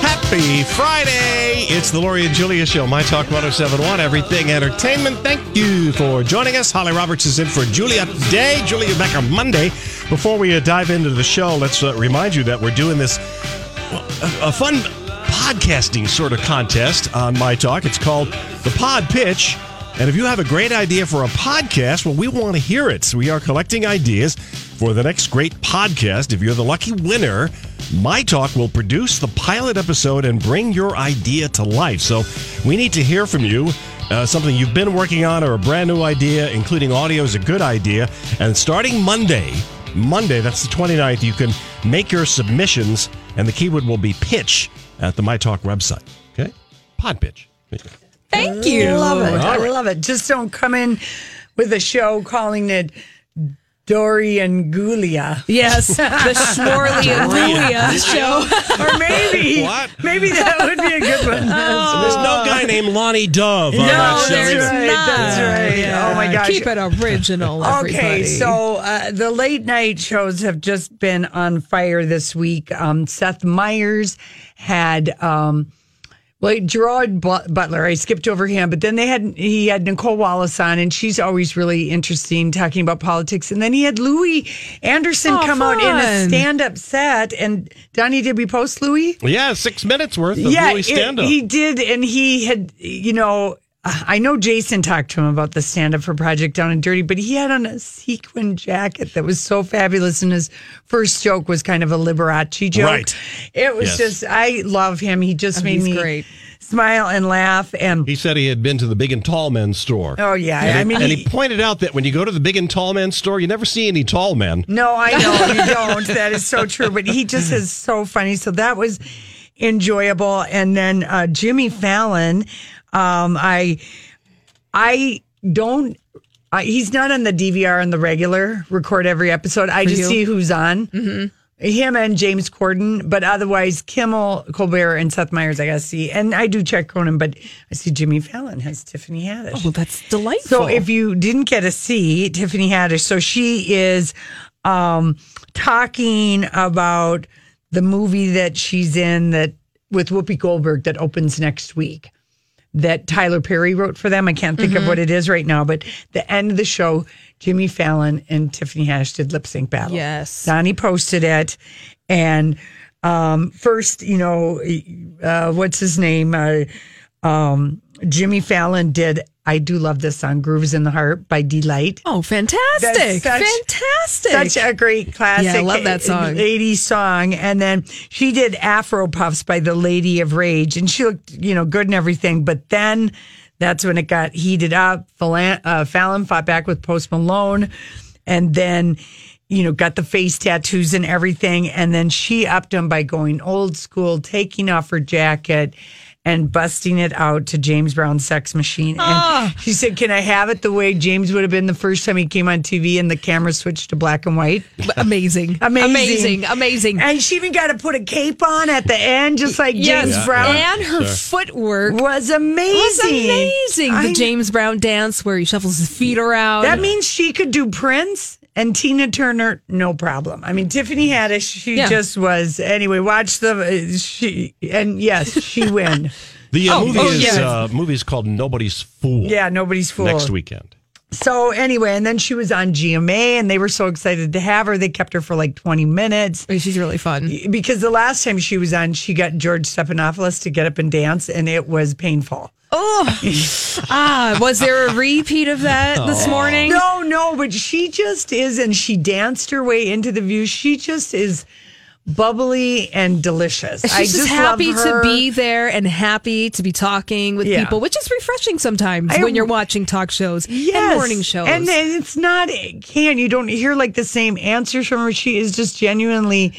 Happy Friday! It's the Lori and Julia Show, My Talk 1071, Everything Entertainment. Thank you for joining us. Holly Roberts is in for Julia today. Julia back on Monday. Before we uh, dive into the show, let's uh, remind you that we're doing this a fun podcasting sort of contest on My Talk. It's called the Pod Pitch. And if you have a great idea for a podcast, well, we want to hear it. So we are collecting ideas for the next great podcast. If you're the lucky winner, My Talk will produce the pilot episode and bring your idea to life. So we need to hear from you. Uh, something you've been working on or a brand new idea, including audio, is a good idea. And starting Monday, Monday, that's the 29th, you can make your submissions, and the keyword will be pitch at the My Talk website. Okay? Pod pitch. Thank you. I love it. I love it. Just don't come in with a show calling it Dory and Gulia. Yes, the Schmorley and Julia show. Or maybe, What? maybe that would be a good one. There's no guy named Lonnie Dove on No, that show there's either. right, that's right. Yeah. Oh my gosh. Keep it original, everybody. Okay, so uh, the late night shows have just been on fire this week. Um, Seth Meyers had, um, well, Gerard Butler. I skipped over him, but then they had he had Nicolle Wallace on, and she's always really interesting talking about politics. And then he had Louie Anderson Oh, come out in a stand-up set. And Donnie, did we post Louie? Yeah, six minutes worth of yeah, Louie stand up. he did, and he had, you know, I know Jason talked to him about the stand up for Project Down and Dirty, but he had on a sequin jacket that was so fabulous. And his first joke was kind of a Liberace joke. Right. It was Yes. just, I love him. He just Oh, made me great. smile and laugh. And He said he had been to the Big and Tall Men's store. oh yeah, And, I he- mean, and he- he pointed out that when you go to the Big and Tall Men's store, you never see any tall men. No, I know you don't. That is so true. But he just is so funny. So that was enjoyable. And then uh, Jimmy Fallon, um, I, I don't. Uh, he's not on the DVR on the regular record every episode. I just you? see who's on. Mm-hmm. Him and James Corden, but otherwise Kimmel, Colbert, and Seth Meyers. I gotta see, and I do check Conan, but I see Jimmy Fallon has Tiffany Haddish. Oh, that's delightful. So if you didn't get to see Tiffany Haddish, so she is um, talking about the movie that she's in that with Whoopi Goldberg that opens next week. That Tyler Perry wrote for them. I can't think of what it is right now, but the end of the show, Jimmy Fallon and Tiffany Haddish did lip sync battle. Yes. Donnie posted it, and um, first, you know, uh, what's his name? Uh, um, Jimmy Fallon did. I do love this song, "Grooves in the Heart" by Deee-Lite. oh, fantastic, such- fantastic. Such a great classic. Yeah, I love that song. 80s song. And then she did Afro Puffs by the Lady of Rage. And she looked, you know, good and everything. But then that's when it got heated up. Fallon, uh, Fallon fought back with Post Malone. And then, you know, got the face tattoos and everything. And then she upped him by going old school, taking off her jacket and busting it out to James Brown's Sex Machine. And Ah. she said, Can I have it the way James would have been the first time he came on TV and the camera switched to black and white? amazing, Amazing. amazing, amazing. And she even got to put a cape on at the end, just like Yes, James Brown. and her footwork was amazing. was amazing. I- the James Brown dance where he shuffles his feet around. That means she could do Prince and Tina Turner, no problem. I mean, Tiffany Haddish, she Yeah. just was. Anyway, watch the uh, she and yes, she win. The uh, Oh, movie oh, is yes. uh, movie is called Nobody's Fool. Yeah, nobody's fool. next weekend. So anyway, and then she was on GMA, and they were so excited to have her. They kept her for like 20 minutes She's really fun. because the last time she was on, she got George Stephanopoulos to get up and dance, and it was painful. Oh, ah, was there a repeat of that this morning? No, no, but she just is, and she danced her way into the view. She just is bubbly and delicious. She's I just, just happy love to be there and happy to be talking with Yeah. people, which is refreshing sometimes I- when you're watching talk shows Yes. and morning shows. And then it's not, can you don't hear like the same answers from her. She is just genuinely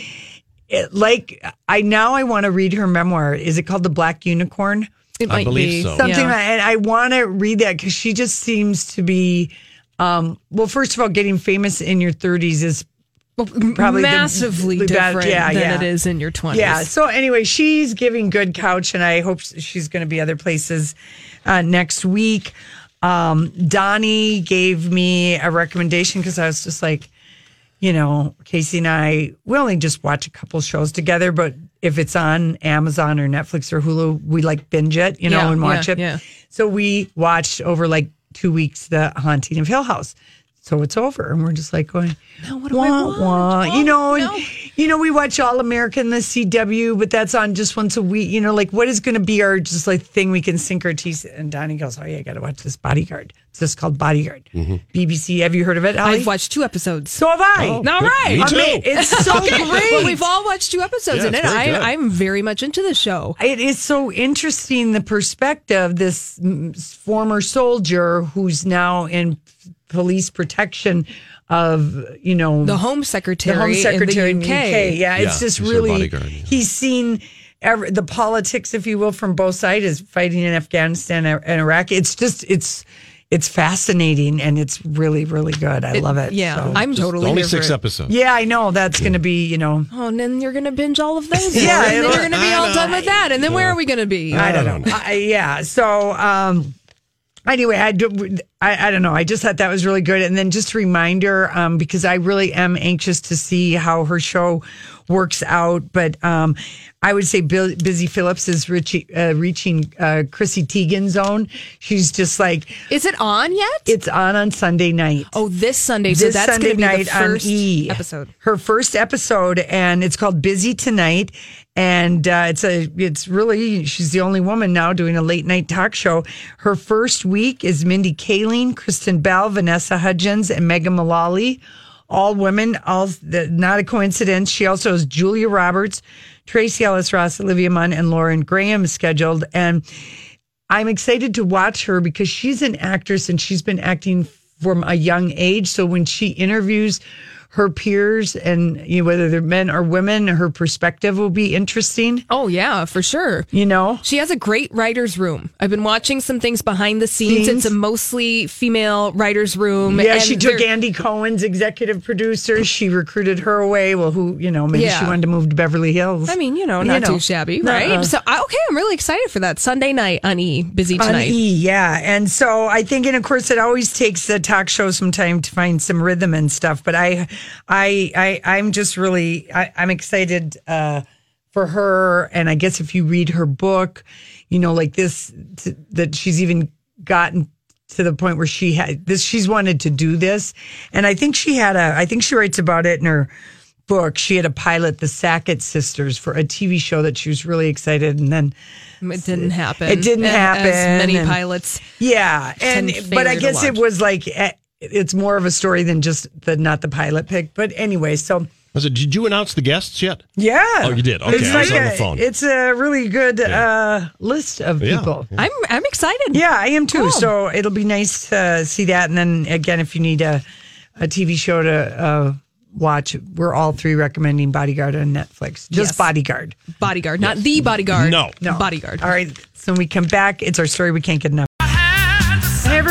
it, like, I now I want to read her memoir. Is it called The Black Unicorn? It I believe be so. Something Yeah. like, and I want to read that because she just seems to be, um, well, first of all, getting famous in your 30s is probably massively the bad- different yeah, than yeah. it is in your 20s. Yeah. So anyway, she's giving good couch, and I hope she's going to be other places uh, next week. Um, Donnie gave me a recommendation because I was just like, you know, Casey and I, we only just watch a couple shows together, but if it's on Amazon or Netflix or Hulu, we like binge it, you know, Yeah, and watch yeah, it. yeah. So we watched over like two weeks the Haunting of Hill House. So it's over, and we're just like going, Now what do I wah, watch? wah. Oh, you know, and you know, we watch All American, the CW, but that's on just once a week. You know, like what is going to be our just like thing we can sink our teeth? And Donnie goes, "Oh yeah, I got to watch this Bodyguard. It's just called Bodyguard. BBC. Have you heard of it? Holly? I've watched two episodes. So have I. Oh. All right. Me I too. mean, it's so great. Well, we've all watched two episodes Yeah, in it. I, I'm very much into the show. It is so interesting the perspective this former soldier who's now in police protection of you know The Home Secretary, the Home Secretary in the UK. Yeah, it's Yeah, just he's her really yeah. he's seen every, the politics, if you will, from both sides, fighting in Afghanistan and Iraq. It's just it's it's fascinating and it's really really good. I love it. Yeah, So- I'm totally Only here six for it. episodes. yeah, I know that's going to be you know. Oh, and then you're gonna binge all of those. Yeah, yeah, and then it'll- you're gonna be I all know. done with that. And then where are we gonna be? I don't know. I, yeah. So, um, anyway, I, do, I I don't know. I just thought that was really good, and then just a reminder um, because I really am anxious to see how her show works out. But um, I would say Bill, Busy Phillips is reaching, uh, reaching uh, Chrissy Teigen's zone. She's just like Is it on yet? it's on on Sunday night oh, this Sunday. So this that's Sunday night the first on E episode. Her first episode, and it's called Busy Tonight. And uh, it's a, it's really, she's the only woman now doing a late night talk show. Her first week is Mindy Kaling, Kristen Bell, Vanessa Hudgens, and Megan Mullally. All women, all the, not a coincidence. She also has Julia Roberts, Tracee Ellis Ross, Olivia Munn, and Lauren Graham scheduled. And I'm excited to watch her because she's an actress and she's been acting from a young age. So when she interviews her peers and you know, whether they're men or women, her perspective will be interesting. Oh yeah, for sure. You know, She has a great writer's room. I've been watching some things behind the scenes. Scenes? It's a mostly female writer's room. yeah, she took Andy Cohen's executive producer. She recruited her away. Well, who you know, maybe Yeah. she wanted to move to Beverly Hills. I mean, you know, not too shabby, Nuh-uh. right? So, okay, I'm really excited for that Sunday night on E. Busy tonight. on. E, yeah. And so I think, and of course, it always takes the talk show some time to find some rhythm and stuff. But I, I, I, I'm just really, I, I'm excited uh, for her. And I guess if you read her book, you know, like this, t- that she's even gotten to the point where she had this, she's wanted to do this. And I think she had a, I think she writes about it in her book. She had a pilot, the Sackett sisters, for a TV show that she was really excited. And then, It didn't happen. It didn't As- happen, As many and- pilots. yeah, and but I guess it was like eh, it's more of a story than just the not the pilot pick. But anyway, so I said, Did you announce the guests yet? yeah. Oh, you did? Okay, It's I was like on the a- phone. It's a really good uh, list of Yeah. people. I'm I'm excited. Yeah, I am too. Cool. So it'll be nice to see that. And then again, if you need a a TV show to uh, watch, we're all three recommending Bodyguard on Netflix. Just Yes. Bodyguard. Bodyguard, not the bodyguard. No. No. Bodyguard. All right. So when we come back, it's our story we can't get enough.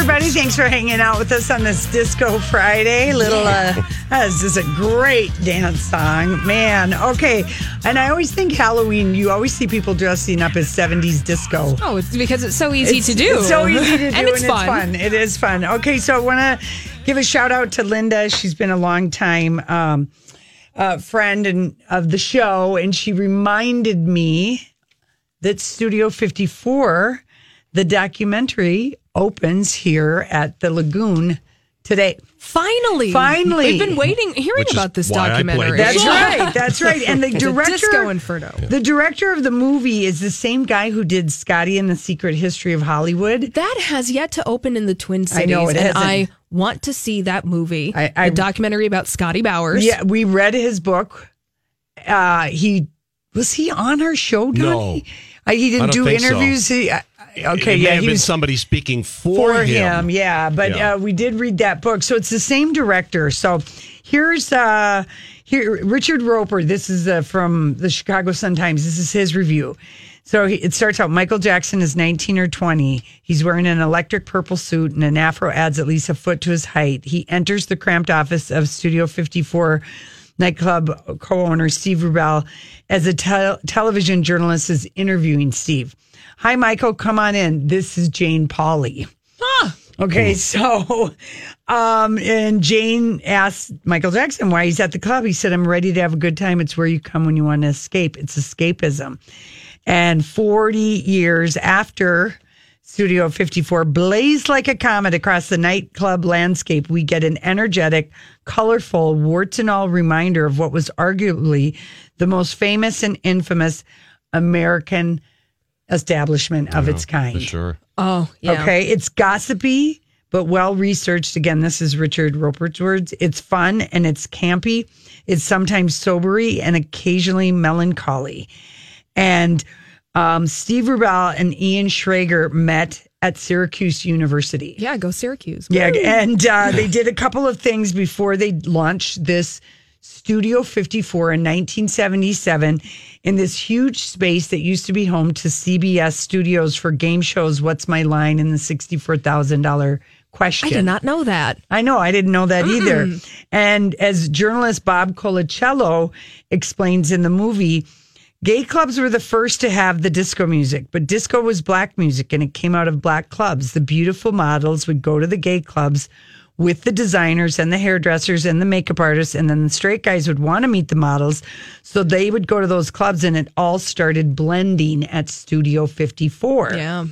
Everybody, thanks for hanging out with us on this Disco Friday. Little uh that is a great dance song. Man, okay. And I always think Halloween, you always see people dressing up as 70s disco. Oh, it's because it's so easy It's- to do. It's so easy to do, and it's fun. It is fun. Okay, so I want to give a shout out to Linda. She's been a long time um, uh, friend and of the show, and she reminded me that Studio 54, the documentary, opens here at the Lagoon today. Finally, Finally. we've been waiting, hearing Which about this why I played documentary. That's Yeah. right. That's right. And the director, Disco Inferno. the director of the movie is the same guy who did Scotty and the Secret History of Hollywood. That has yet to open in the Twin Cities, I know, it and hasn't. I want to see that movie. I- I- the documentary about Scotty Bowers. Yeah, we read his book. Uh, he was he on our show, Donnie? Uh, he didn't don't do think so. interviews. He, okay, it yeah, he been was somebody speaking for, for him. Yeah, but Yeah. Uh, we did read that book, so it's the same director. So here's uh here Richard Roeper. This is uh, from the Chicago Sun Times. This is his review. So he, it starts out. Michael Jackson is 19 or 20. He's wearing an electric purple suit and an afro adds at least a foot to his height. He enters the cramped office of Studio 54 nightclub co-owner Steve Rubell as a tel- television journalist is interviewing Steve. Hi, Michael. Come on in. This is Jane Pauley. Okay, so um and Jane asked Michael Jackson why he's at the club. He said, I'm ready to have a good time. It's where you come when you want to escape. It's escapism. And 40 years after Studio 54 blazed like a comet across the nightclub landscape, we get an energetic, colorful, warts and all reminder of what was arguably the most famous and infamous American establishment of its kind. Sure. Oh, yeah. Okay. It's gossipy, but well researched. Again, this is Richard Roeper's words. It's fun and it's campy. It's sometimes sobery and occasionally melancholy. And um, Steve Rubell and Ian Schrager met at Syracuse University. Yeah, go Syracuse. Yeah, and uh, they did a couple of things before they launched this Studio 54 in 1977 in this huge space that used to be home to CBS studios for game shows. What's my line in the $64,000 question? I did not know that. I know, I didn't know that either. And as journalist Bob Colacello explains in the movie, gay clubs were the first to have the disco music, but disco was black music and it came out of black clubs. The beautiful models would go to the gay clubs with the designers and the hairdressers and the makeup artists, and then the straight guys would want to meet the models. So they would go to those clubs, and it all started blending at Studio 54. Yeah.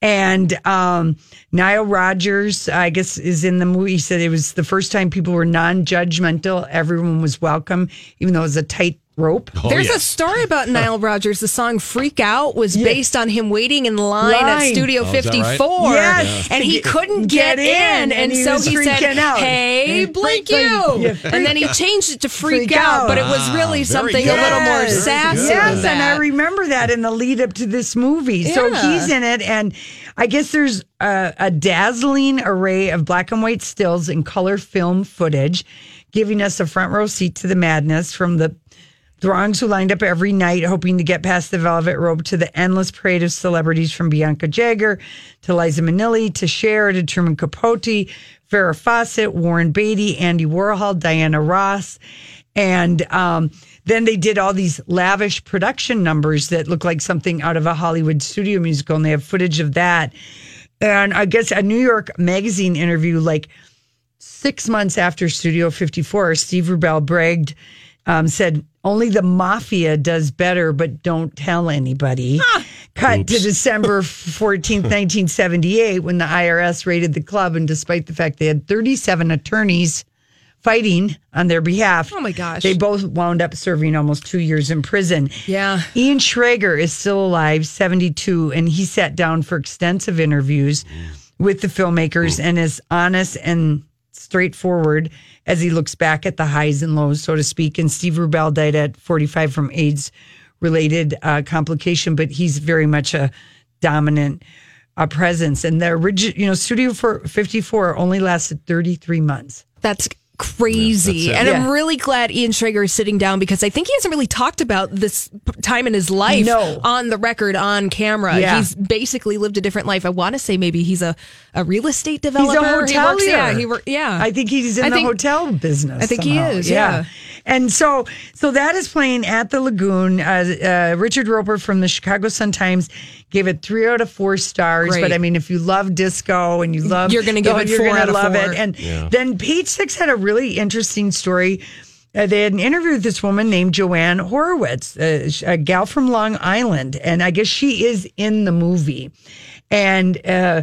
And um, Nile Rodgers, I guess, is in the movie. He said it was the first time people were non judgmental. Everyone was welcome, even though it was a tight rope. Oh, There's yes. a story about Nile Rodgers. The song "Freak Out" was based on him waiting in line, at Studio Oh, is that right? 54, Yes. and he couldn't get get, in, in, and he so was he said, out. "Hey, blink freak- you," yeah, and then he changed it to "Freak, Freak out," Out. but it was Ah, really very something good. a little more Yes. sassy. Yes, than and I remember that in the lead up to this movie. So he's in it, and I guess there's a, a dazzling array of black and white stills and color film footage, giving us a front row seat to the madness from the throngs who lined up every night hoping to get past the velvet rope to the endless parade of celebrities from Bianca Jagger to Liza Minnelli to Cher to Truman Capote, Farrah Fawcett, Warren Beatty, Andy Warhol, Diana Ross. And um, then they did all these lavish production numbers that look like something out of a Hollywood studio musical, and they have footage of that. And I guess a New York Magazine interview, like six months after Studio 54, Steve Rubell bragged, um, said, only the mafia does better, but don't tell anybody. Cut to December 14th, 1978, when the IRS raided the club. And despite the fact they had 37 attorneys fighting on their behalf, Oh, my gosh. they both wound up serving almost two years in prison. Yeah. Ian Schrager is still alive, 72, and he sat down for extensive interviews with the filmmakers and is honest and straightforward as he looks back at the highs and lows, so to speak. And Steve Rubell died at 45 from AIDS related uh, complication, but he's very much a dominant uh, presence. And the original, you know, Studio for 54 only lasted 33 months. That's crazy. and I'm really glad Ian Schrager is sitting down because I think he hasn't really talked about this time in his life No. on the record, on camera. Yeah. He's basically lived a different life. I want to say maybe he's a, a real estate developer. He's a He works- hotelier. yeah, he wor- yeah. I think he's in I the think- hotel business. I think he somehow. is, yeah. And so, so that is playing at the Lagoon. Uh, uh, Richard Roeper from the Chicago Sun Times gave it three out of four stars. Great. But I mean, if you love disco and you love, You're gonna give oh, it you're four gonna out of love four. it. And then Page Six had a really interesting story. uh, they had an interview with this woman named Joanne Horowitz, uh, sh- a gal from Long Island, and I guess she is in the movie. And uh,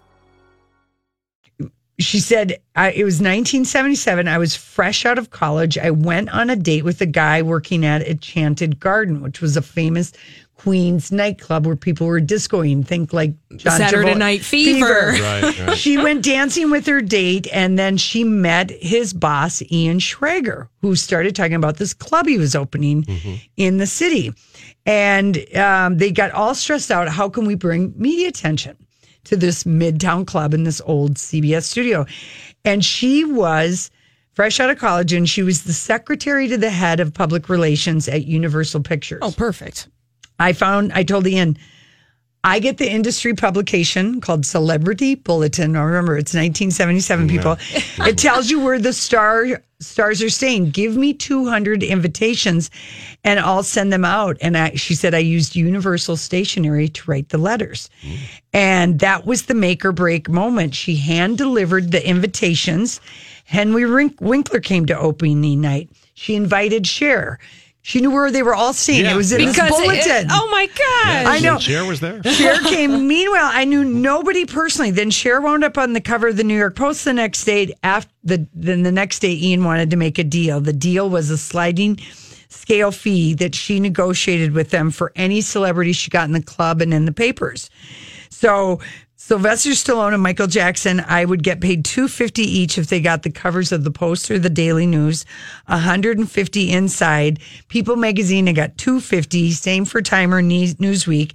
She said I, it was 1977 i was fresh out of college. I went on a date with a guy working at enchanted garden which was a famous queens nightclub where people were discoing think like John Saturday Travolta- Night Fever. Right, right. she went dancing with her date and then she met his boss ian schrager who started talking about this club he was opening in the city. And um, they got all stressed out. How can we bring media attention to this midtown club in this old cbs studio and she was fresh out of college and she was the secretary to the head of public relations at universal pictures Oh, perfect. I found, I told Ian, I get the industry publication called Celebrity Bulletin. Now remember, it's 1977, people. It tells you where the star stars are saying, Give me 200 invitations and I'll send them out. And I, she said, I used Universal Stationery to write the letters. And that was the make or break moment. She hand delivered the invitations. Henry Wink- Winkler came to opening night. She invited Cher. She knew where they were all staying. Yeah. It was in Because this it- bulletin. oh my god. I know. Cher was there. Cher came. Meanwhile, I knew nobody personally. Then Cher wound up on the cover of the New York Post the next day. After the then the next day, Ian wanted to make a deal. The deal was a sliding scale fee that she negotiated with them for any celebrity she got in the club and in the papers. So Sylvester Stallone and Michael Jackson, I would get paid two fifty each if they got the covers of the Post or the Daily News, hundred and fifty inside. People Magazine, I got two fifty. Same for Timer Ne- Newsweek.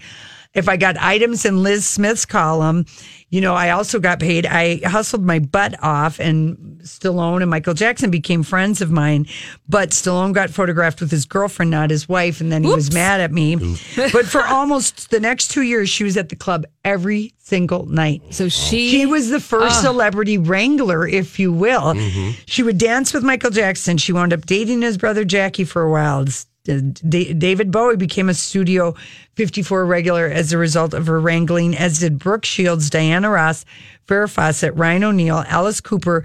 If I got items in Liz Smith's column, you know, I also got paid. I hustled my butt off, and Stallone and Michael Jackson became friends of mine. But Stallone got photographed with his girlfriend, not his wife, and then he was mad at me. But for almost the next two years, she was at the club every single night. So she She was the first celebrity wrangler, if you will. She would dance with Michael Jackson. She wound up dating his brother Jackie for a while. Uh, David Bowie became a Studio 54 regular as a result of her wrangling, as did Brooke Shields, Diana Ross, Farrah Fawcett, Ryan O'Neal, Alice Cooper,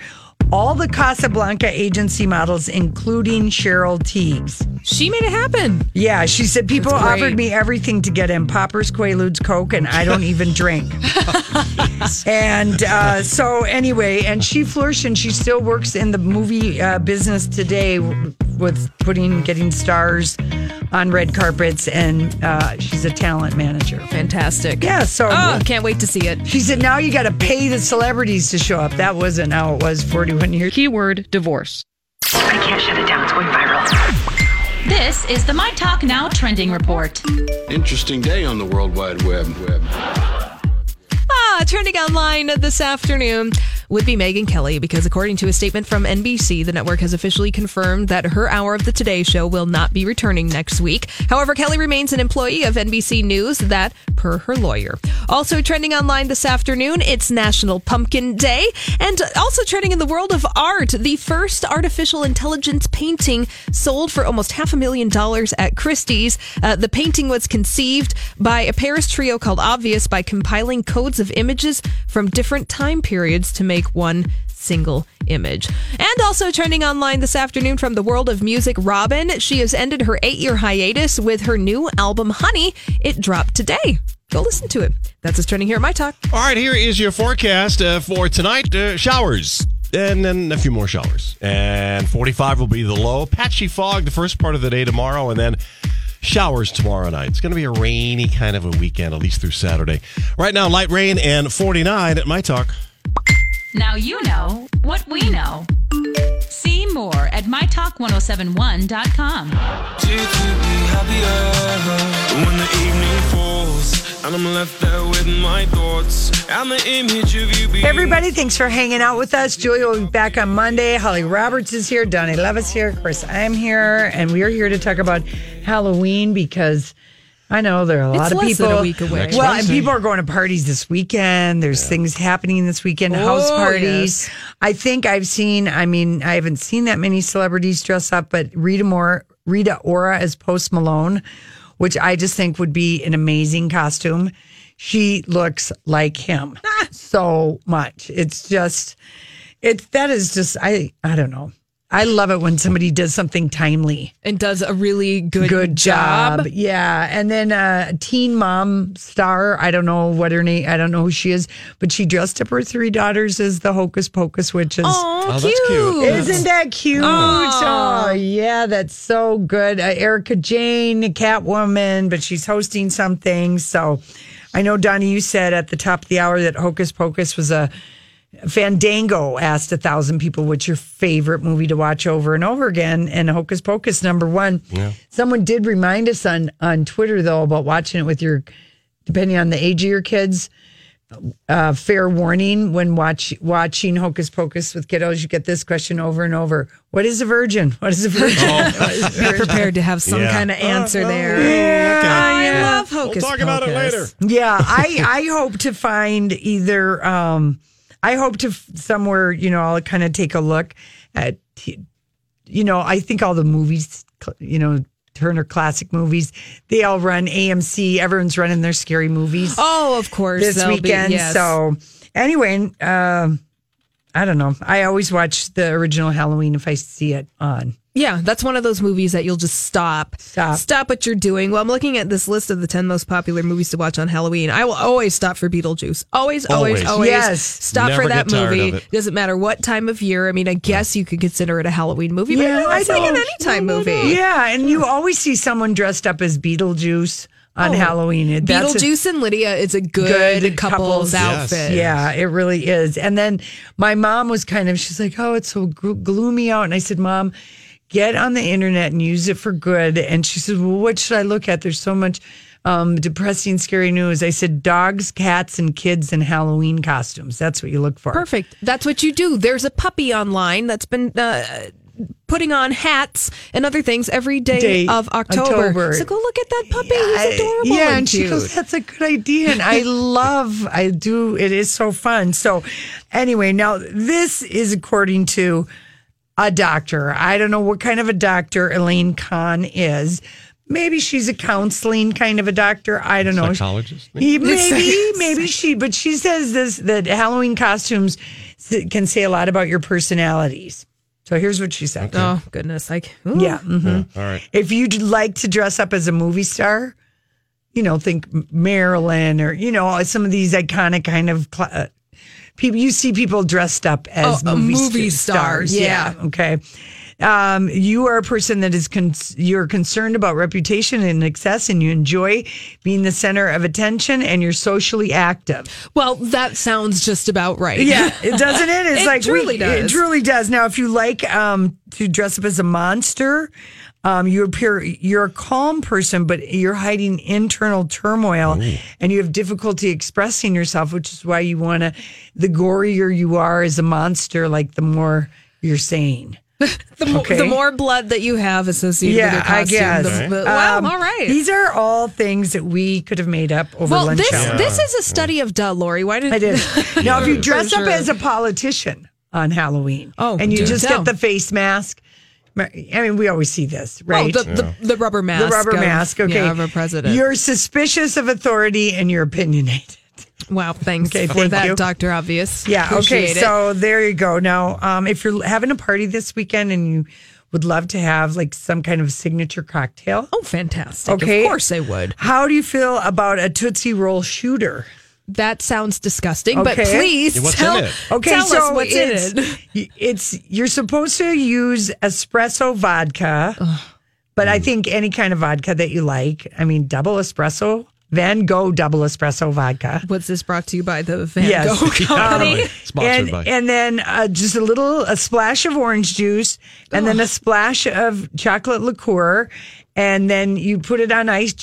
all the Casablanca agency models, including Cheryl Tiegs. she made it happen. Yeah, she said people offered me everything to get in poppers, quaaludes, coke, and I don't even drink. and uh, so anyway, and she flourished, and she still works in the movie uh, business today with putting getting stars on red carpets, and uh, she's a talent manager. Fantastic. Yeah, so Oh, can't wait to see it. she said now you got to pay the celebrities to show up. That wasn't how it was 41 years. Keyword divorce. I can't shut it down. It's going viral. This is the My Talk Now trending report. Interesting day on the World Wide Web. Web. Trending online this afternoon would be Megyn Kelly because, according to a statement from NBC, the network has officially confirmed that her hour of the Today Show will not be returning next week. However, Kelly remains an employee of NBC News, that per her lawyer. Also trending online this afternoon, it's National Pumpkin Day, and also trending in the world of art, the first artificial intelligence painting sold for almost half a million dollars at Christie's. Uh, the painting was conceived by a Paris trio called Obvious by compiling codes of images from different time periods to make one single image. And also trending online this afternoon from the world of music, Robyn. She has ended her eight year hiatus with her new album, Honey. It dropped today. Go listen to it. That's what's trending here at My Talk. All right, here is your forecast uh, for tonight. Uh, showers and then a few more showers. And 45 will be the low. Patchy fog the first part of the day tomorrow, and then showers tomorrow night. It's going to be a rainy kind of a weekend, at least through Saturday. Right now, light rain and 49 at My Talk. Now you know what we know. See more at mytalk1071.com. You be happier when the evening falls and I'm left there with my thoughts and the image of you being Everybody, thanks for hanging out with us. Julia will be back on Monday. Holly Roberts is here. Donnie Levis here. Of course, I'm here. And we are here to talk about Halloween because I know there are a lot It's of people. than a week away. Next Well, and people are going to parties this weekend. There's things happening this weekend, house Oh, parties. yes. I think I've seen, I mean, I haven't seen that many celebrities dress up, but Rita Moore, Rita Ora as Post Malone, which I just think would be an amazing costume. She looks like him so much. It's just, it's that is just I I don't know. I love it when somebody does something timely. And does a really good, Good job. job. Yeah. And then uh teen mom star, I don't know what her name I don't know who she is, but she dressed up her three daughters as the hocus pocus witches. Oh, Oh, that's cute. cute. Isn't that cute? Oh, yeah, that's so good. Uh, Erika Jayne, Catwoman, but she's hosting something. So I know, Donnie, you said at the top of the hour that Hocus Pocus was a Fandango asked a thousand people what's your favorite movie to watch over and over again, and Hocus Pocus number one. Someone did remind us on on Twitter though about watching it with your, depending on the age of your kids. Uh, fair warning when watch watching Hocus Pocus with kiddos, you get this question over and over: What is a virgin? What is a virgin? What is a Be prepared to have some Yeah. kind of answer there. Okay. I love Hocus We'll talk about it later. Yeah, I I hope to find either um I hope to f- somewhere, you know, I'll kind of take a look at you know, I think all the movies, you know, Turner classic movies, they all run AMC, everyone's running their scary movies Oh, of course. this they'll be- weekend. yes. So anyway, um I don't know. I always watch the original Halloween if I see it on. Yeah, that's one of those movies that you'll just stop. Stop. Stop what you're doing. Well, I'm looking at this list of the 10 most popular movies to watch on Halloween. I will always stop for Beetlejuice. Always, always, Always. always. Yes. Stop Never for that movie. it. Doesn't matter what time of year. I mean, I guess you could consider it a Halloween movie, but Yeah, I it's I like an don't- anytime movie. Yeah, and you always see someone dressed up as Beetlejuice on Oh, Halloween. It- that's a- Beetlejuice and Lydia is a good, Good couple's, couples. Yes. outfit. Yeah, it really is. And then my mom was kind of, she's like, oh, it's so glo- gloomy out. And I said, Mom, get on the internet and use it for good. And she said, Well, what should I look at? There's so much um, depressing, scary news. I said, Dogs, cats, and kids in Halloween costumes. That's what you look for. Perfect. That's what you do. There's a puppy online that's been uh, putting on hats and other things every day, Day- of October. October. So go look at that puppy. He's adorable. yeah, and and she goes, "That's a good idea," and I love, I do. It is so fun. So, anyway, now this is according to a doctor. I don't know what kind of a doctor Elaine Kahn is. Maybe she's a counseling kind of a doctor. I don't know. Psychologist? He- maybe, maybe she, but she says this that Halloween costumes can say a lot about your personalities. So here's what she said. Oh goodness! Like ooh. Yeah. mhm. All right. If you'd like to dress up as a movie star, you know, think Marilyn or, you know, some of these iconic kind of cl- uh, people. You see people dressed up as Oh, movie, movie st- stars, yeah. Okay. Um, you are a person that is con- you're concerned about reputation and success, and you enjoy being the center of attention, and you're socially active. Well, that sounds just about right. Yeah, it doesn't it? It's It like truly It does. It truly does. Now, if you like um, to dress up as a monster, um, you appear you're a calm person, but you're hiding internal turmoil, and you have difficulty expressing yourself, which is why you want to. The gorier you are as a monster, like the more you're saying. The, mo- Okay. the more blood that you have associated with your Yeah, I costume, guess. the, the- wow, Um, all right. These are all things that we could have made up over well, lunch this hour. this is a study of duh, Lori. Why did I did. now, if you For dress up as a politician on Halloween, Oh, and you do just tell. get the face mask, I mean, we always see this, Oh, right? the, the, the rubber mask, The rubber of- mask. Okay, yeah, of a president. You're suspicious of authority and you're opinionated. wow, thanks Okay, for thank that, you. Doctor Obvious. Yeah. Okay. It. So there you go. Now, um, if you're having a party this weekend and you would love to have like some kind of signature cocktail, oh, fantastic! Okay. of course I would. how do you feel about a Tootsie Roll shooter? That sounds disgusting, but Okay. please Yeah, what's tell, in it? Okay, tell so us what's it's, in it. It's you're supposed to use espresso vodka, but I think any kind of vodka that you like. I mean, double espresso, Van Gogh double espresso vodka. What's this brought to you by the Van Yes. Gogh Company? Um, Sponsored and, by. and then uh, just a little, a splash of orange juice, and then a splash of chocolate liqueur, and then you put it on ice,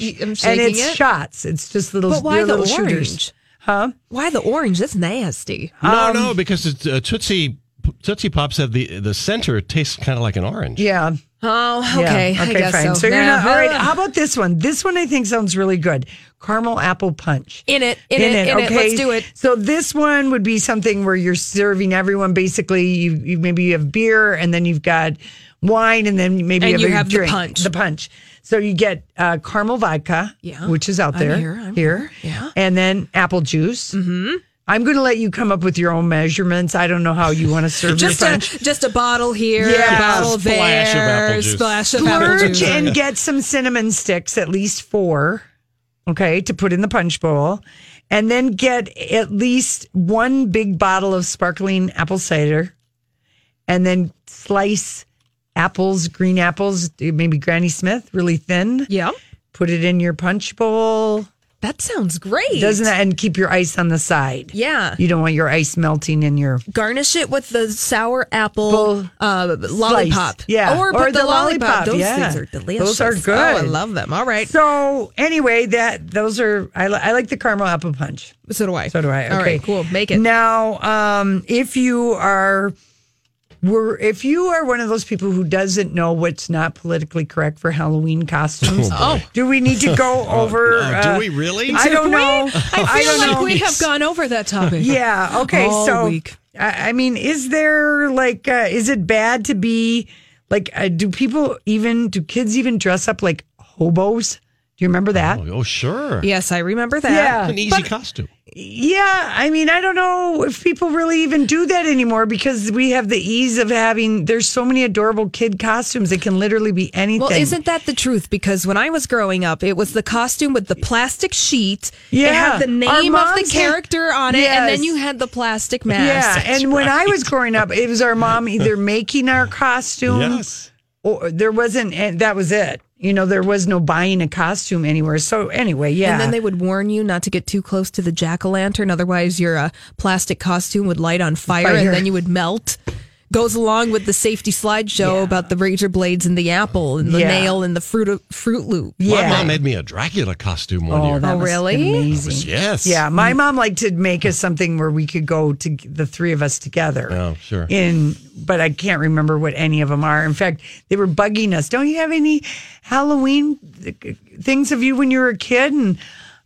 I'm and it's it. shots. It's just little, But why the little orange? shooters. Huh? Why the orange? That's nasty. No, Um, no, because it's, uh, Tootsie Tootsie Pops have the the center tastes kind of like an orange. Yeah. Oh, Yeah. okay. I guess fine. so. you're not all right. How about this one? This one I think sounds really good. Caramel apple punch. In it, in, it, in it. Let's do it. So this one would be something where you're serving everyone. Basically, you, you maybe you have beer and then you've got wine and then maybe And you you have, have a the drink, punch. The punch. So you get uh, caramel vodka, Yeah. which is out I'm there here, I'm here, here, yeah. and then apple juice. Mm-hmm. I'm going to let you come up with your own measurements. I don't know how you want to serve Just your a punch. just a bottle here, Yeah. a bottle Splash of apple juice. splash of apple juice. and get some cinnamon sticks, at least four, okay, to put in the punch bowl. And then get at least one big bottle of sparkling apple cider. And then slice apples, green apples, maybe Granny Smith, really thin. Yeah, Put it in your punch bowl. that sounds great. Doesn't that, and keep your ice on the side. Yeah. You don't want your ice melting in your Garnish it with the sour apple uh, lollipop. Yeah. or, Or put the, the lollipop. lollipop, Those yeah. things are delicious. Those are good. Oh, I love them. All right, So anyway, that those are I, li- I like the caramel apple punch. so do I. So do I. Okay. All right, cool. Make it. Now, um, if you are were if you are one of those people who doesn't know what's not politically correct for Halloween costumes, Oh. do we need to go over? uh, do uh, we really? I don't know. I feel don't like know. we have gone over that topic. Yeah. Okay. All so, week. I, I mean, is there like, uh, is it bad to be like? Uh, do people even? Do kids even dress up like hobos? Do you remember that? Oh, oh, sure. Yes, I remember that. Yeah. An easy costume. Yeah, I mean, I don't know if people really even do that anymore because we have the ease of having. There's so many adorable kid costumes. It can literally be anything. Well, isn't that the truth? Because when I was growing up, it was the costume with the plastic sheet. It Yeah. had the name of the moms had- character on it, and then you had the plastic mask. Yeah, mask. and when I was growing up, it was our mom either making our costume, Yes. Or there wasn't. And that was it. You know, there was no buying a costume anywhere. So anyway, yeah. And then they would warn you not to get too close to the jack o' lantern, otherwise your uh, plastic costume would light on fire, Fire. and then you would melt. Goes along with the safety slideshow Yeah. about the razor blades and the apple and the Yeah. nail and the fruit fruit loop. Yeah. My mom made me a Dracula costume one Oh, year. that Oh, really? Amazing. yes. Yeah, my mm. mom liked to make us something where we could go to the three of us together. Oh, sure. In, but I can't remember what any of them are. In fact, they were bugging us. Don't you have any Halloween uh, things of you when you were a kid? And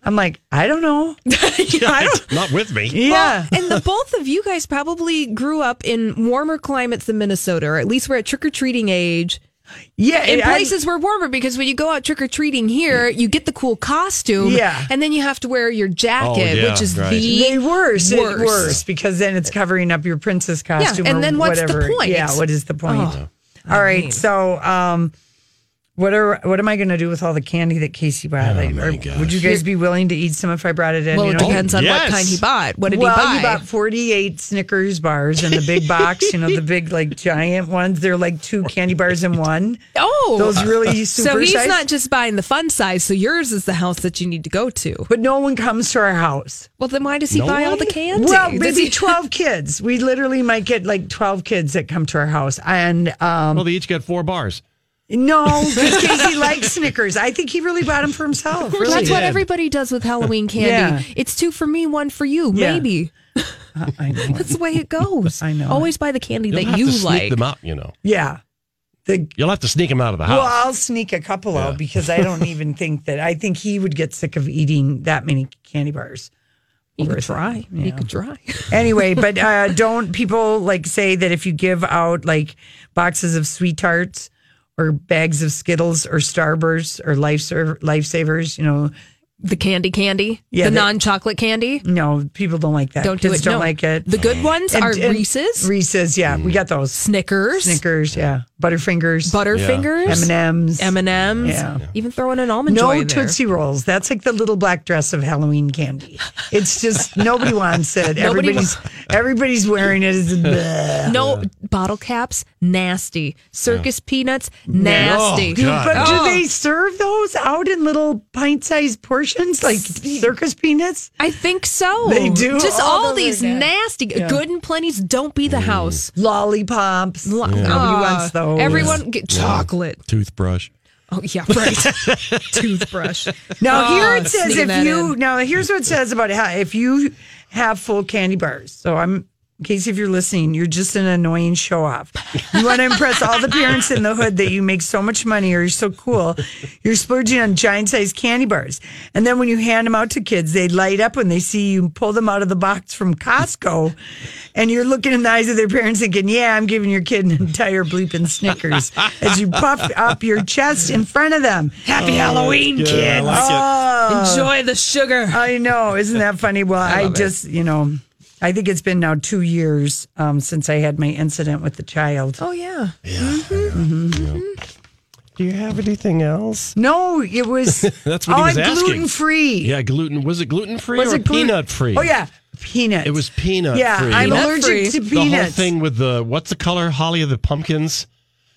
I'm like, I don't know. I don't. Not with me. Yeah. and the both of you guys probably grew up in warmer climates than Minnesota, or at least we're at trick or treating age. yeah. In I- places where warmer, because when you go out trick or treating here, you get the cool costume, Yeah. and then you have to wear your jacket, Oh, yeah, which is right. the They worse, it worst. worse because then it's covering up your princess costume. Yeah, and or then what's the whatever. point? Yeah, what is the point? Oh, all right, so um, what are what am I going to do with all the candy that Casey bought? Like, my or gosh. would you guys be willing to eat some if I brought it in? Well, You it know, depends on yes. what kind he bought. What did well, he buy? He bought 48 Snickers bars in the big box, you know, the big, like, giant ones. They're like two candy bars in one. oh, Those really super so he's size. not just buying the fun size. So yours is the house that you need to go to. But no one comes to our house. Well, then why does he No buy all the candy? Well, Does maybe he- 12 kids. We literally might get like 12 kids that come to our house. And um, Well, they each get four bars. No, just because Casey likes Snickers. I think he really bought them for himself. Really. That's what everybody does with Halloween candy. Yeah. It's two for me, one for you. Yeah. Maybe I know. that's the way it goes. I know. Always buy the candy You'll that you to sneak like. them out, you know. Yeah. The, You'll have to sneak them out of the house. well, I'll sneak a couple out because I don't even think that. I think he would get sick of eating that many candy bars. You could try. You Yeah. could try. anyway, but uh, don't people like say that if you give out like boxes of sweet tarts or bags of Skittles or Starbursts or life lifesavers, you know, The candy candy, Yeah, the they- non-chocolate candy. No, people don't like that. Don't do Kids it. Don't No. like it. The good ones And- are and Reese's, Reese's, yeah, we got those. Snickers, Snickers, yeah, Butterfingers, Butterfingers, M and M's, M and M's. Yeah. Even throwing an almond No joy in there. Tootsie Rolls. That's like the little black dress of Halloween candy. It's just nobody wants it. Nobody everybody's everybody's wearing it. It's bleh. No bottle caps, nasty. Circus peanuts, nasty. Oh, God. But do Oh. they serve those out in little pint-sized portions like circus peanuts? I think so. They do? Just Oh, all these are na- nasty, good and plenty's. Don't be the house. Lollipops. Nobody Ah, wants those. Everyone get chocolate. Toothbrush. Oh yeah, right. Toothbrush. Now Oh, here it says if you in. now here's what it says about how if you have full candy bars. So I'm in case if you're listening, you're just an annoying show off. You want to impress all the parents in the hood that you make so much money or you're so cool. You're splurging on giant sized candy bars. And then when you hand them out to kids, they light up when they see you pull them out of the box from Costco. And you're looking in the eyes of their parents thinking, yeah, I'm giving your kid an entire bleeping Snickers as you puff up your chest in front of them. Happy oh, Halloween, kids. like. Oh. Enjoy the sugar. I know. Isn't that funny? Well, I, love it. just, you know, I think it's been now two years um, since I had my incident with the child. Oh yeah. Yeah. Do you have anything else? No, it was. That's what he oh, was I'm asking. gluten free. Yeah, gluten. Was it gluten free Was or it peanut free? Oh yeah, peanut. It was peanut Yeah, free. I'm Peanut allergic free. to the whole thing with the what's the color, Holly, of the pumpkins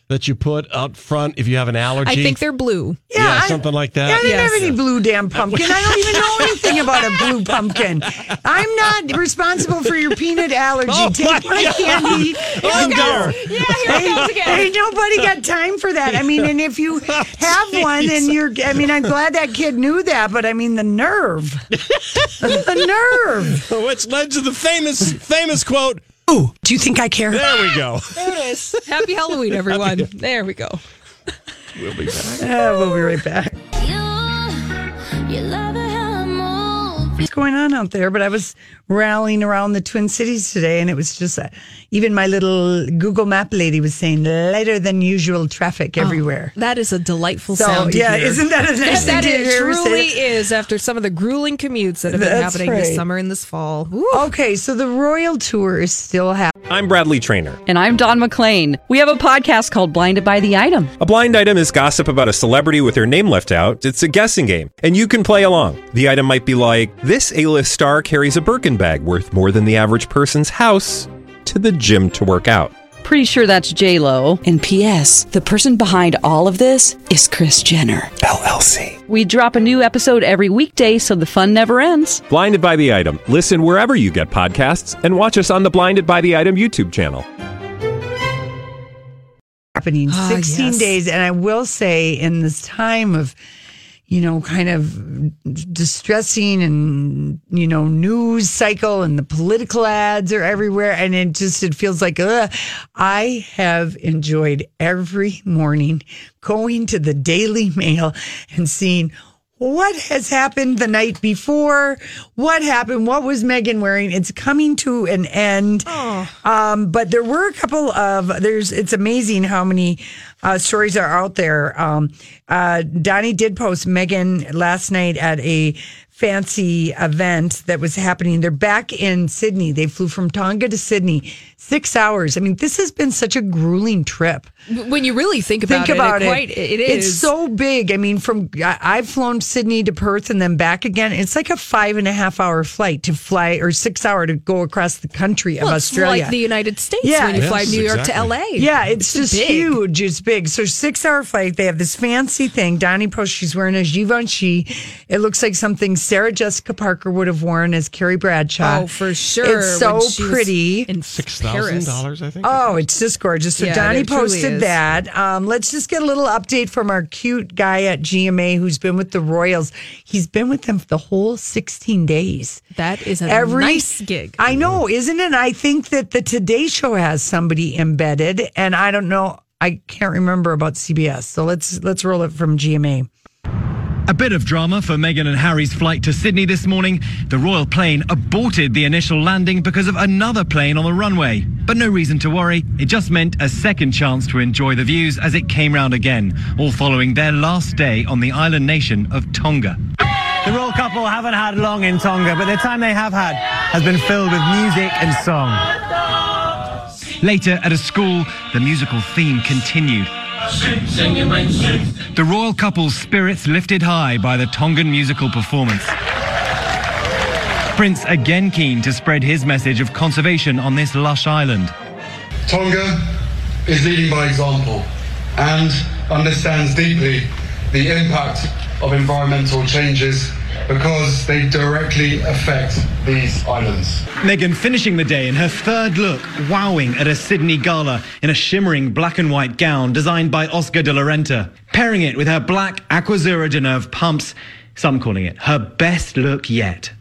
that you put out front if you have an allergy? I think they're blue. yeah, I- something like that. Yeah, I didn't Yes. have any blue damn pumpkin. I don't even know anything about a blue pumpkin. I'm not responsible for your peanut allergy. Oh, Take my my candy Oh, and go. Yeah, here it goes again. Ain't nobody got time for that. I mean, and if you have one and you're, I mean, I'm glad that kid knew that, but I mean, the nerve. the nerve. Oh, Which led to the famous famous quote. Ooh, do you think I care? There we go. There it is. Happy Halloween, everyone. There we go. We'll be back. Uh, we'll be right back. What's going on out there? But I was rallying around the Twin Cities today, and it was just uh, even my little Google Map lady was saying lighter than usual traffic everywhere. That is a delightful So, sound. to yeah, hear. isn't that a nice that thing to it hear? truly is after some of the grueling commutes that have been That's happening this summer and this fall. Woo. Okay, so the Royal Tour is still happening. I'm Bradley Trainer. And I'm Don McClain. We have a podcast called Blinded by the Item. A blind item is gossip about a celebrity with their name left out. It's a guessing game, and you can play along. The item might be like this: A-list star carries a Birkin bag worth more than the average person's house to the gym to work out. Pretty sure that's J Lo. And P.S. The person behind all of this is Kris Jenner. LLC. We drop a new episode every weekday, so the fun never ends. Blinded by the item. Listen wherever you get podcasts, and watch us on the Blinded by the Item YouTube channel. happening Ah, 16 yes. days and i will say in this time of you know kind of distressing and you know news cycle and the political ads are everywhere. And it just it feels like ugh, i have enjoyed every morning going to the daily mail and seeing what has happened the night before? What happened? What was Meghan wearing? It's coming to an end. Um, but there were a couple of there's. It's amazing how many uh, stories are out there. Um, uh, Donnie did post Meghan last night at a fancy event that was happening. They're back in Sydney. They flew from Tonga to Sydney, six hours. I mean, this has been such a grueling trip. When you really think about Think about it, it. quite, it is. It's so big. I mean, from I, I've flown Sydney to Perth and then back again. It's like a five and a half hour flight to fly, or six hour to go across the country well, of it's Australia. like the United States Yeah. when you fly Yes, New York exactly. to LA. Yeah, it's, just big. huge. It's big. So six hour flight. They have this fancy thing. Donnie post. She's wearing a Givenchy. It looks like something Sarah Jessica Parker would have worn as Carrie Bradshaw. Oh, for sure. It's so when she was pretty. In Six thousand dollars, I think. Oh, it's just gorgeous. So Yeah, Donnie posted that. Um, let's just get a little update from our cute guy at GMA who's been with the Royals. He's been with them for the whole 16 days. That is a Every nice gig. I know, isn't it? I think that the Today Show has somebody embedded, and I don't know. I can't remember about CBS. So let's let's roll it from GMA. A bit of drama for Meghan and Harry's flight to Sydney this morning. The royal plane aborted the initial landing because of another plane on the runway. But no reason to worry. It just meant a second chance to enjoy the views as it came round again, all following their last day on the island nation of Tonga. The royal couple haven't had long in Tonga, but the time they have had has been filled with music and song. Later, at a school, the musical theme continued. The royal couple's spirits lifted high by the Tongan musical performance. Prince again keen to spread his message of conservation on this lush island. Tonga is leading by example and understands deeply the impact of environmental changes because they directly affect these islands. Meghan finishing the day in her third look, wowing at a Sydney gala in a shimmering black and white gown designed by Oscar de la Renta, pairing it with her black Aquazzura Deneuve pumps, some calling it her best look yet.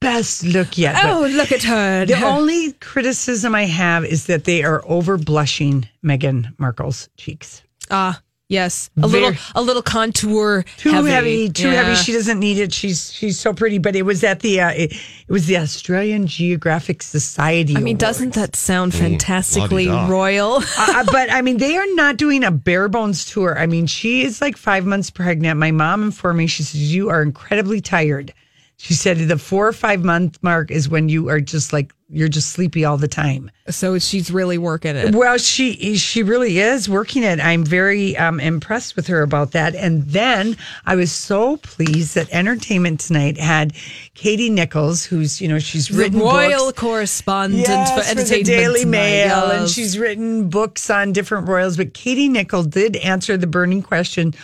Best look yet. but Oh, look at her. The only criticism I have is that they are over blushing Meghan Markle's cheeks. Ah, yes. A Very- little a little contour Too heavy, too Yeah. heavy. She doesn't need it. She's she's so pretty. But it was at the uh, it, it was the Australian Geographic Society. I mean, Awards. doesn't that sound fantastically la-di-da. royal? uh, but I mean, they are not doing a bare bones tour. I mean, she is like five months pregnant. My mom informed me. She says you are incredibly tired. She said the four or five month mark is when you are just like you're just sleepy all the time. So she's really working it. Well, she she really is working it. I'm very um, impressed with her about that. And then I was so pleased that Entertainment Tonight had Katie Nichols, who's you know she's The written royal books. correspondent Yes, for for the. Daily Tonight, Mail, and she's written books on different royals. But Katie Nichols did answer the burning question: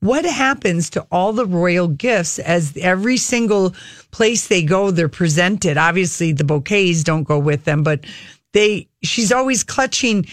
What happens to all the royal gifts as every single place they go, they're presented? Obviously, the bouquets don't go with them, but they. She's always clutching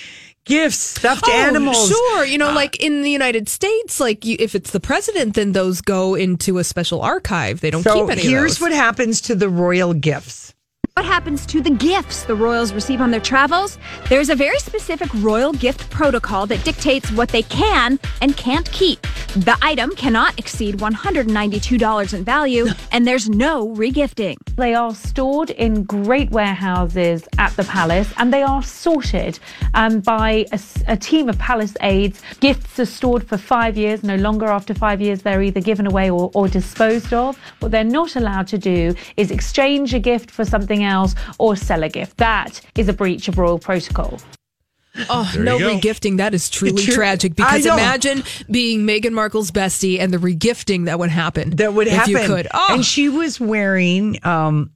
gifts, stuffed Oh, animals. Sure, you know, uh, like in the United States, like you, if it's the president, then those go into a special archive. They don't So keep any. here's what happens to the royal gifts. What happens to the gifts the royals receive on their travels? There's a very specific royal gift protocol that dictates what they can and can't keep. The item cannot exceed $192 in value, and there's no regifting. They are stored in great warehouses at the palace and they are sorted um, by a team of palace aides. Gifts are stored for five years. No longer after five years, they're either given away or, or disposed of. What they're not allowed to do is exchange a gift for something else or sell a gift. That is a breach of royal protocol. Oh, There no regifting. That is truly True. tragic because imagine being Meghan Markle's bestie and the regifting that would happen. That would if happen. you could. Oh, And she was wearing, um,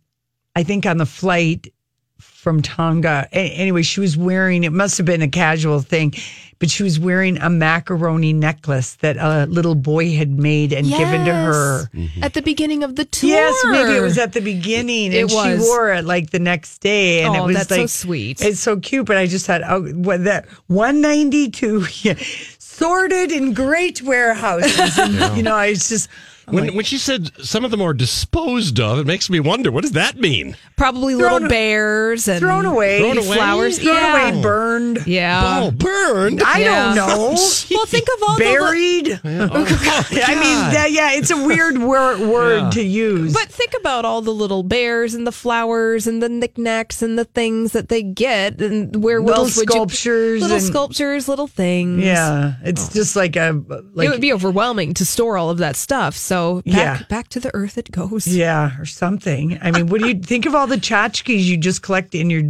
I think on the flight from Tonga. a- Anyway, she was wearing, it must have been a casual thing, but she was wearing a macaroni necklace that a little boy had made and given to her. Yes. at the beginning of the tour. Yes, maybe it was at the beginning, It and she wore it like the next day, and Oh, it was that's so like sweet. It's so cute, but I just thought, oh, what that one ninety two, sorted in great warehouses, and, Yeah. you know, I just When, when she said some of them are disposed of, it makes me wonder what does that mean? Probably Thrown- little bears and thrown away, Thrown away? flowers. thrown yeah. away, burned. Yeah. Oh, burned? I Yeah. don't know. well, think of all the Buried. Oh, I mean, that, yeah, it's a weird word, word Yeah. to use. But think about all the little bears and the flowers and the knickknacks and the things that they get and where Little would sculptures you, little and- sculptures, little things. yeah, it's oh. just like a like it would be overwhelming to store all of that stuff. So back, Yeah. back to the earth it goes. Yeah, or something. I mean, what do you think of all the tchotchkes you just collect in your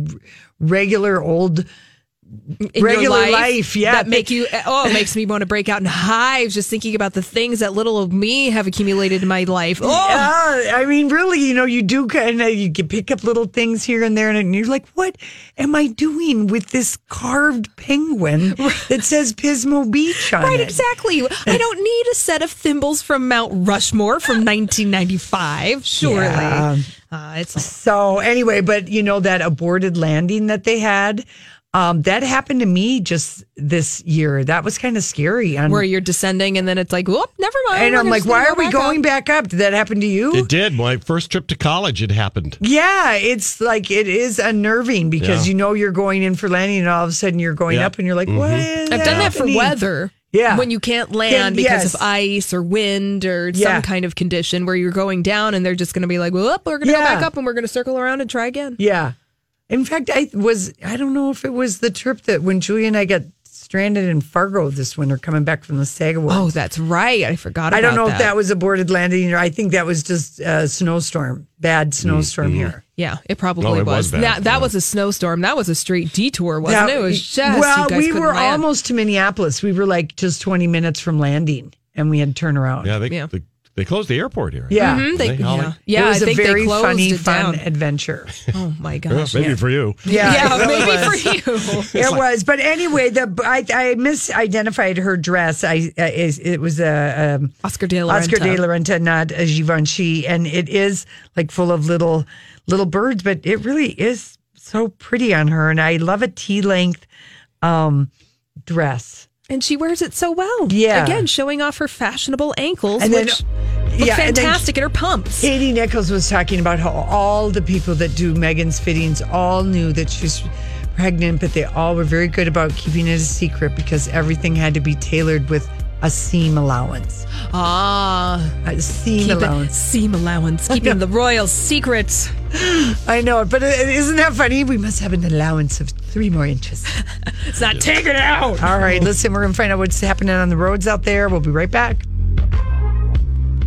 regular old in regular life? Yeah, that make you oh it makes me want to break out in hives just thinking about the things that little of me have accumulated in my life oh Yeah, I mean, really, you know, you do kind of you can pick up little things here and there, and you're like, what am I doing with this carved penguin that says Pismo Beach on right it? exactly i don't need a set of thimbles from mount rushmore from 1995 surely Yeah. uh, it's So anyway, but you know that aborted landing that they had. Um, that happened to me just this year. That was kind of scary. On, where you're descending and then it's like whoop never mind and I'm like, why are we back going up." back up? Did that happen to you? It did. My first trip to college, it happened. Yeah, it's like it is unnerving because Yeah. you know you're going in for landing, and all of a sudden you're going Yeah. up, and you're like, "What Mhm. is I've done that for weather. Yeah. When you can't land Then, because yes. of ice or wind or Yeah. some kind of condition where you're going down and they're just going to be like, whoop, we're going to go back up and we're going to circle around and try again. Yeah. In fact, I was I don't know if it was the trip that when Julia and I got stranded in Fargo this winter coming back from the SAG Awards. Oh, that's right. I forgot. I don't know about if that was aborted landing or I think that was just a snowstorm, bad snowstorm mm-hmm. here. Yeah, it probably Oh, it was was. bad, That that yeah. was a snowstorm. That was a straight detour, wasn't That- it? It was just well, you guys we were land. almost to Minneapolis. We were like just 20 minutes from landing and we had to turn around. Yeah, they, Yeah. They, they closed the airport here. Yeah. Mhm, they- Holly? yeah, yeah. it was I think very they closed funny, it fun down. adventure. Oh my Well, gosh! maybe for you. Yeah, yeah, it maybe was. for you. It was, but anyway, the I, I misidentified her dress. I uh, is it was a um, Oscar de la Oscar de Renta. la Renta, not a Givenchy, and it is like full of little little birds, but it really is so pretty on her, and I love a tea length um, dress. And she wears it so well. Yeah. Again, showing off her fashionable ankles, And then- which look yeah, and then- fantastic in her pumps. Katie Nichols was talking about how all the people that do Meghan's fittings all knew that she's pregnant, but they all were very good about keeping it a secret because everything had to be tailored with a seam allowance. Ah, A seam keep it- allowance. seam allowance, keeping the royal secrets. I know it, but it- isn't that funny? We must have an allowance of three more inches. It's not taken out. All right, listen, we're going to find out what's happening on the roads out there. We'll be right back.